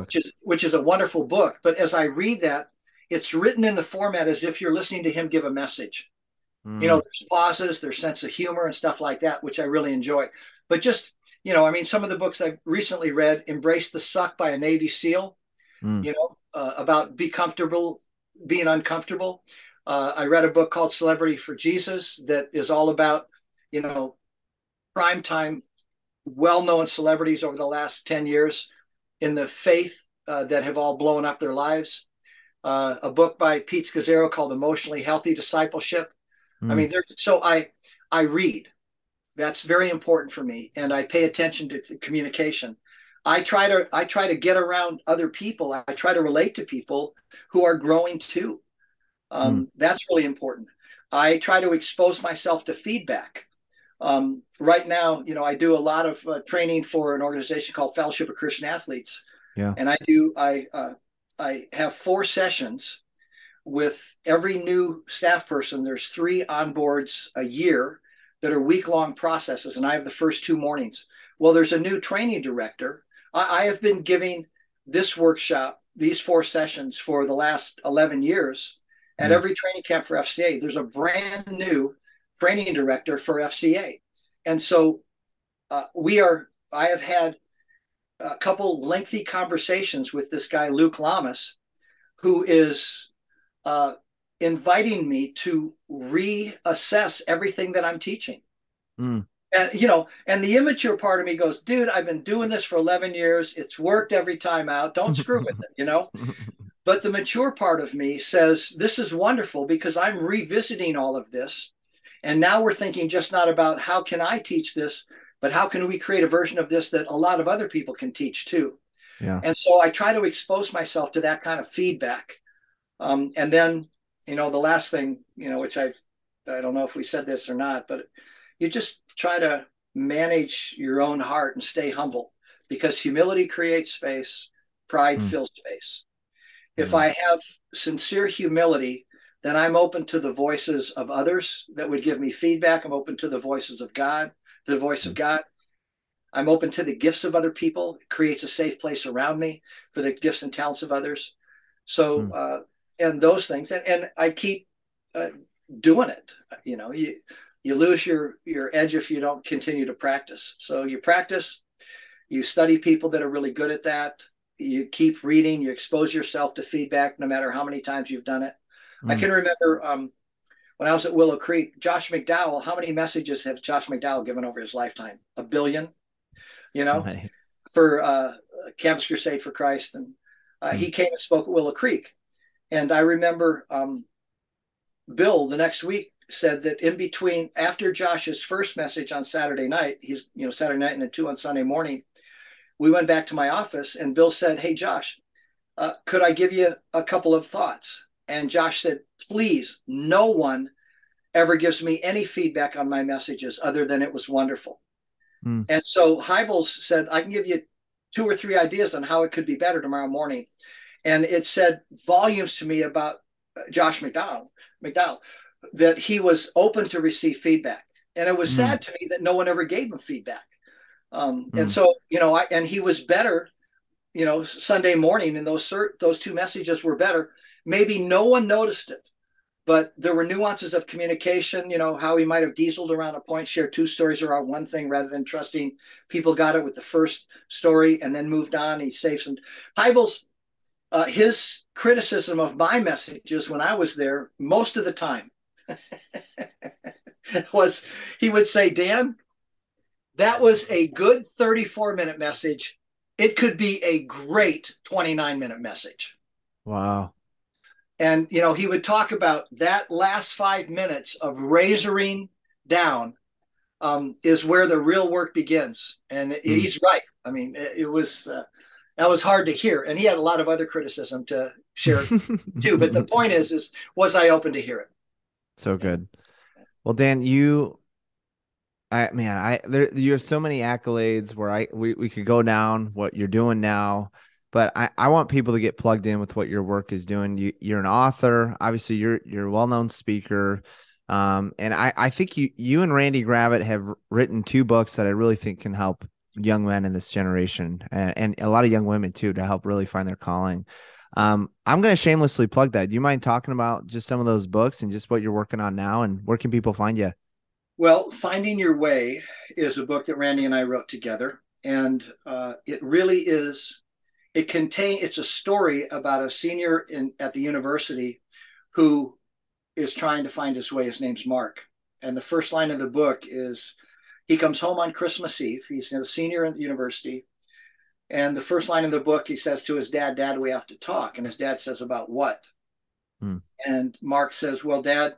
which is which is a wonderful book. But as I read that, it's written in the format as if you're listening to him give a message. Mm. You know, there's pauses, there's sense of humor and stuff like that, which I really enjoy. But just, you know, I mean, some of the books I've recently read, Embrace the Suck by a Navy SEAL, mm. you know, uh, about be comfortable, being uncomfortable. Uh, I read a book called Celebrity for Jesus that is all about, you know, prime time, well known celebrities over the last 10 years in the faith uh, that have all blown up their lives. Uh, a book by Pete Scazzero called Emotionally Healthy Discipleship. Mm. I mean, there, so I I read. That's very important for me, and I pay attention to communication. I try to I try to get around other people. I try to relate to people who are growing too. Um, mm. That's really important. I try to expose myself to feedback. Um, right now, you know, I do a lot of uh, training for an organization called Fellowship of Christian Athletes. Yeah. And I do, I, uh, I have four sessions with every new staff person. There's three onboards a year that are week long processes. And I have the first two mornings. Well, there's a new training director. I, I have been giving this workshop, these four sessions for the last 11 years at every training camp for FCA, there's a brand new training director for FCA. And so uh, we are, I have had a couple lengthy conversations with this guy, Luke Lamas, who is uh, inviting me to reassess everything that I'm teaching. Mm. And, you know, and the immature part of me goes, dude, I've been doing this for 11 years. It's worked every time out. Don't screw with it, you know? <laughs> But the mature part of me says, This is wonderful because I'm revisiting all of this. And now we're thinking just not about how can I teach this, but how can we create a version of this that a lot of other people can teach too. Yeah. And so I try to expose myself to that kind of feedback. Um, and then, you know, the last thing, you know, which I, I don't know if we said this or not, but you just try to manage your own heart and stay humble because humility creates space, pride mm. fills space. If I have sincere humility, then I'm open to the voices of others that would give me feedback. I'm open to the voices of God, the voice of God. I'm open to the gifts of other people. It creates a safe place around me for the gifts and talents of others. So, mm. uh, and those things, and, and I keep uh, doing it. You know, you you lose your your edge if you don't continue to practice. So you practice, you study people that are really good at that you keep reading, you expose yourself to feedback no matter how many times you've done it. Mm. I can remember um, when I was at Willow Creek, Josh McDowell, how many messages has Josh McDowell given over his lifetime? A billion, you know, right. for uh, Campus Crusade for Christ. And uh, mm-hmm. he came and spoke at Willow Creek. And I remember um, Bill the next week said that in between, after Josh's first message on Saturday night, he's, you know, Saturday night and then two on Sunday morning, we went back to my office and Bill said, Hey, Josh, uh, could I give you a couple of thoughts? And Josh said, please, no one ever gives me any feedback on my messages other than it was wonderful. Mm. And so Hybels said, I can give you two or three ideas on how it could be better tomorrow morning. And it said volumes to me about uh, Josh McDowell, McDowell, that he was open to receive feedback. And it was mm. sad to me that no one ever gave him feedback. Um, mm. And hmm. so, you know, I, and he was better, you know, Sunday morning, and those cert, those two messages were better Maybe no one noticed it, but there were nuances of communication, you know, how he might have dieseled around a point, shared two stories around one thing rather than trusting people got it with the first story and then moved on. He saved some. Hybels, uh, his criticism of my messages when I was there most of the time <laughs> was he would say, Dan, that was a good 34 minute message. It could be a great 29 minute message. Wow. And, you know, he would talk about that last five minutes of razoring down um, is where the real work begins. And mm. he's right. I mean, it, it was, uh, that was hard to hear. And he had a lot of other criticism to share <laughs> too. But the point is, is was I open to hear it? So good. Well, Dan, you I man, I there you have so many accolades where I we, we could go down what you're doing now but I, I want people to get plugged in with what your work is doing. You, you're an author, obviously you're you're a well-known speaker. Um, and I, I think you you and Randy Gravitt have written two books that I really think can help young men in this generation and, and a lot of young women too to help really find their calling. Um, I'm going to shamelessly plug that. Do you mind talking about just some of those books and just what you're working on now and where can people find you? Well, Finding Your Way is a book that Randy and I wrote together. And uh, it really is it contain it's a story about a senior in at the university who is trying to find his way. His name's Mark, and the first line of the book is he comes home on Christmas Eve. He's a senior at the university, and the first line in the book he says to his dad, "Dad, we have to talk." And his dad says, "About what?" Hmm. And Mark says, "Well, Dad."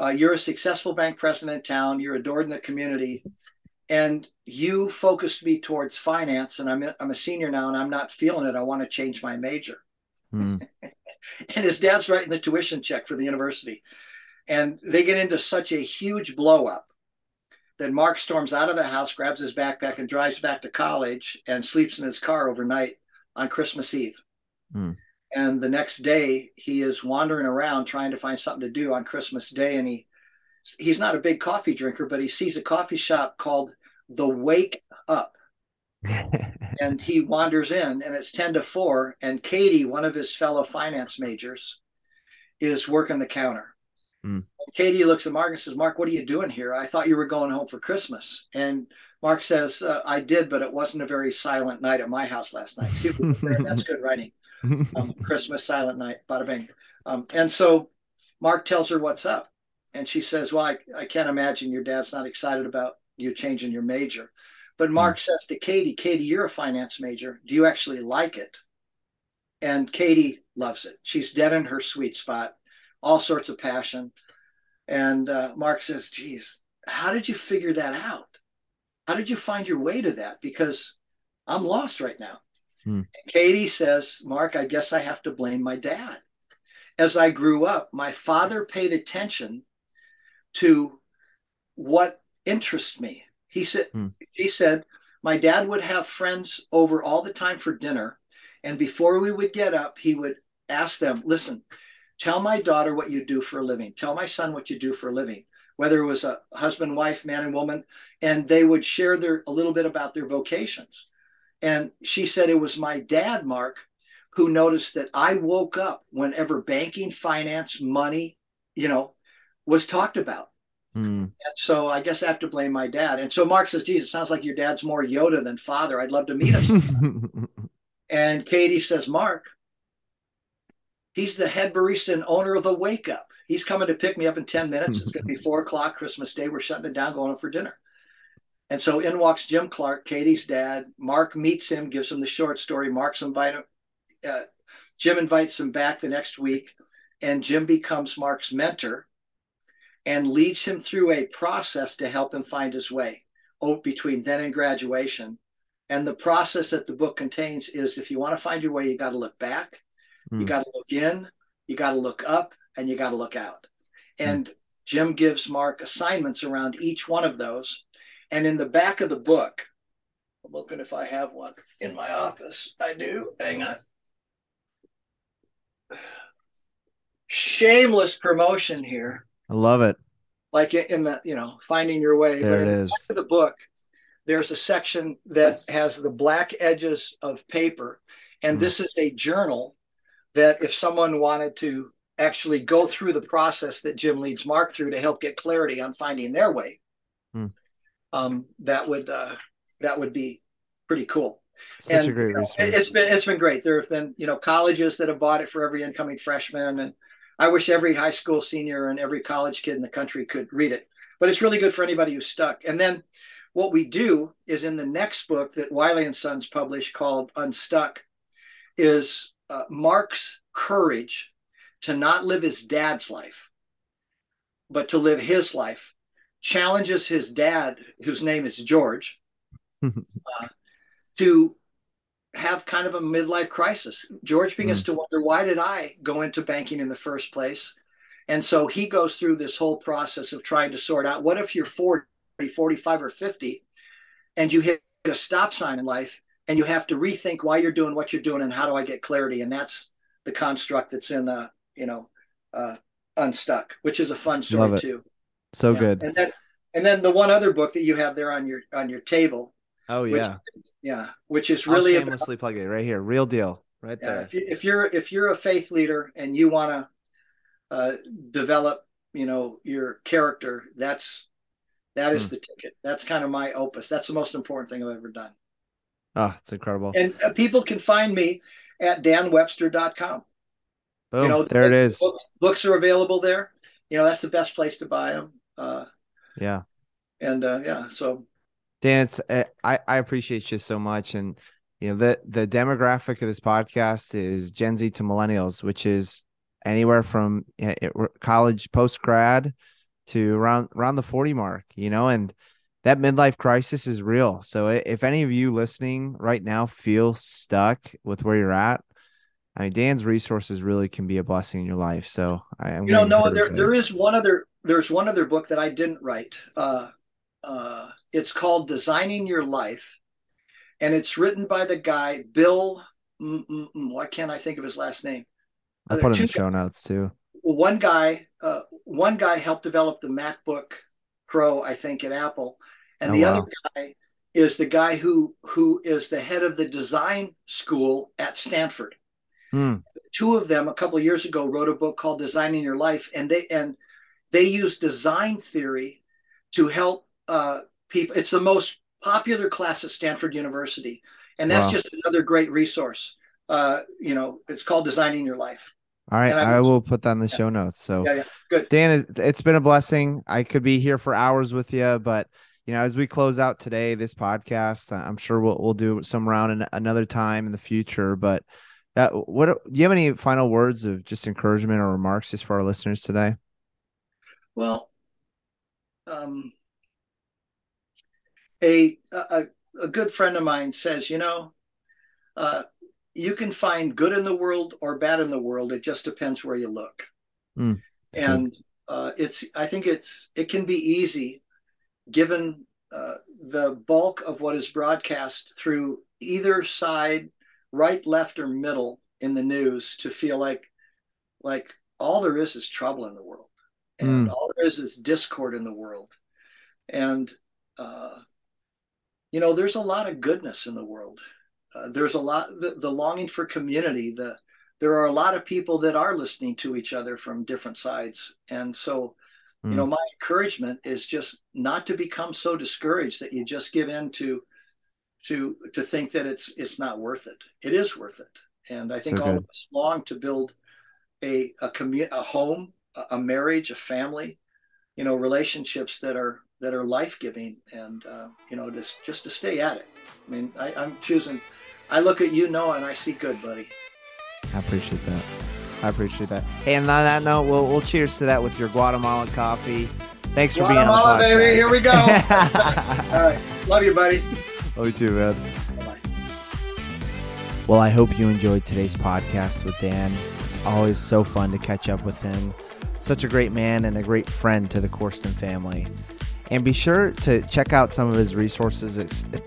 Uh, you're a successful bank president in town. You're adored in the community and you focused me towards finance and I'm, I'm a senior now and i'm not feeling it i want to change my major mm. <laughs> and his dad's writing the tuition check for the university and they get into such a huge blow up that mark storms out of the house grabs his backpack and drives back to college and sleeps in his car overnight on christmas eve mm. and the next day he is wandering around trying to find something to do on christmas day and he he's not a big coffee drinker, but he sees a coffee shop called The Wake Up. <laughs> and he wanders in, and it's 10 to 4. And Katie, one of his fellow finance majors, is working the counter. Mm. Katie looks at Mark and says, Mark, what are you doing here? I thought you were going home for Christmas. And Mark says, uh, I did, but it wasn't a very silent night at my house last night. See, that's good writing. <laughs> Um, Christmas silent night, bada bing. Um, and so Mark tells her what's up and she says, Well, I, I can't imagine your dad's not excited about you changing your major. But Mark mm. says to Katie, Katie, you're a finance major. Do you actually like it? And Katie loves it. She's dead in her sweet spot, all sorts of passion. And uh, Mark says, Geez, how did you figure that out? How did you find your way to that? Because I'm lost right now. Mm. Katie says, Mark, I guess I have to blame my dad. As I grew up, my father paid attention to what interests me. He said, hmm. he said, my dad would have friends over all the time for dinner. And before we would get up, he would ask them, listen, tell my daughter what you do for a living. Tell my son what you do for a living, whether it was a husband, wife, man, and woman. And they would share their a little bit about their vocations. And she said it was my dad, Mark, who noticed that I woke up whenever banking, finance, money, you know, was talked about. Mm. so I guess I have to blame my dad. And so Mark says, Jesus, sounds like your dad's more Yoda than father. I'd love to meet him. <laughs> and Katie says, Mark, he's the head barista and owner of the Wake Up. He's coming to pick me up in 10 minutes. It's going to be four o'clock Christmas Day. We're shutting it down, going for dinner. And so in walks Jim Clark, Katie's dad. Mark meets him, gives him the short story. Mark's invited. Uh, Jim invites him back the next week, and Jim becomes Mark's mentor and leads him through a process to help him find his way oh, between then and graduation. And the process that the book contains is if you want to find your way, you got to look back, mm. you got to look in, you got to look up, and you got to look out. And mm. Jim gives Mark assignments around each one of those. And in the back of the book, I'm looking if I have one in my office. I do. Hang on. Shameless promotion here. I love it. Like in the, you know, finding your way. There but it in is. The, the book, there's a section that has the black edges of paper. And mm. this is a journal that if someone wanted to actually go through the process that Jim leads Mark through to help get clarity on finding their way, mm. um, that would uh, that would be pretty cool. Such and, a great you know, resource. It's been it's been great. There have been you know colleges that have bought it for every incoming freshman, and I wish every high school senior and every college kid in the country could read it. But it's really good for anybody who's stuck. And then what we do is in the next book that Wiley and Sons published called Unstuck is uh, Mark's courage to not live his dad's life, but to live his life. Challenges his dad, whose name is George, <laughs> uh, to have kind of a midlife crisis. George begins mm. to wonder, why did I go into banking in the first place? And so he goes through this whole process of trying to sort out what if you're 40, 45, or 50 and you hit a stop sign in life and you have to rethink why you're doing what you're doing and how do I get clarity? And that's the construct that's in, uh, you know, uh, Unstuck, which is a fun story too. So yeah. good. And then, and then the one other book that you have there on your on your table. Oh yeah. Which, yeah, which is really I'll shamelessly about, plug it right here. Real deal, right yeah, there. If, you, if you're if you're a faith leader and you want to uh, develop, you know, your character, that's that is mm. the ticket. That's kind of my opus. That's the most important thing I've ever done. Oh, it's incredible. And uh, people can find me at danwebster.com. Boom, you know, there it is. Books are available there. You know, that's the best place to buy them. Uh, yeah. And uh, yeah, so Dan, it's uh, I I appreciate you so much, and you know the the demographic of this podcast is Gen Z to millennials, which is anywhere from college post grad to around around the forty mark. You know, and that midlife crisis is real. So if any of you listening right now feel stuck with where you're at, I mean, Dan's resources really can be a blessing in your life. So I, am you know, no, there there is one other there's one other book that I didn't write. Uh, uh, it's called Designing Your Life, and it's written by the guy Bill. Mm-mm-mm, why can't I think of his last name? I'll put in the show notes too. One guy, uh, one guy helped develop the MacBook Pro, I think, at Apple, and oh, the wow. other guy is the guy who who is the head of the design school at Stanford. Hmm. Two of them, a couple of years ago, wrote a book called Designing Your Life, and they and they use design theory to help uh, people. It's the most popular class at Stanford University, and that's wow. just another great resource. Uh, you know, it's called Designing Your Life. All right, I will put that in the yeah. show notes. So, yeah, yeah, good. Dan, it's been a blessing. I could be here for hours with you, but you know, as we close out today, this podcast, I'm sure we'll we'll do some round in another time in the future. But uh, what do you have any final words of just encouragement or remarks just for our listeners today? Well, um, a, a, a good friend of mine says, you know, uh, you can find good in the world or bad in the world. It just depends where you look. Mm, and uh, it's, I think it's, it can be easy given uh, the bulk of what is broadcast through either side, right, left, or middle in the news to feel like, like all there is is trouble in the world and mm. all there is is discord in the world. And, uh, you know, there's a lot of goodness in the world. Uh, there's a lot the, the, longing for community. The there are a lot of people that are listening to each other from different sides, and so mm. you know, hmm. my encouragement is just not to become so discouraged that you just give in to to to think that it's it's not worth it. It is worth it, and I think so all of us long to build a a commu- a home, a marriage, a family, you know, relationships that are that are life giving, and uh, you know, just just to stay at it. I mean, I, I'm choosing. I look at you, Noah, and I see good, buddy. I appreciate that. I appreciate that. Hey, and on that note, we'll, we'll cheers to that with your Guatemalan coffee. Thanks for Guatemala, being on the podcast. baby. Here we go. <laughs> <laughs> All right. Love you, buddy. Love you too, man. Bye-bye. Well, I hope you enjoyed today's podcast with Dan. It's always so fun to catch up with him. Such a great man and a great friend to the Corsten family. And be sure to check out some of his resources,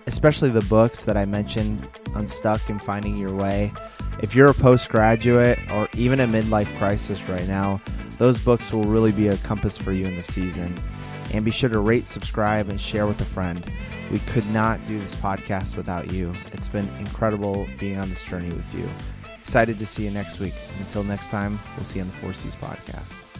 especially the books that I mentioned Unstuck and Finding Your Way. If you're a postgraduate or even a midlife crisis right now, those books will really be a compass for you in the season. And be sure to rate, subscribe, and share with a friend. We could not do this podcast without you. It's been incredible being on this journey with you. Excited to see you next week. Until next time, we'll see you on the Four Seas podcast.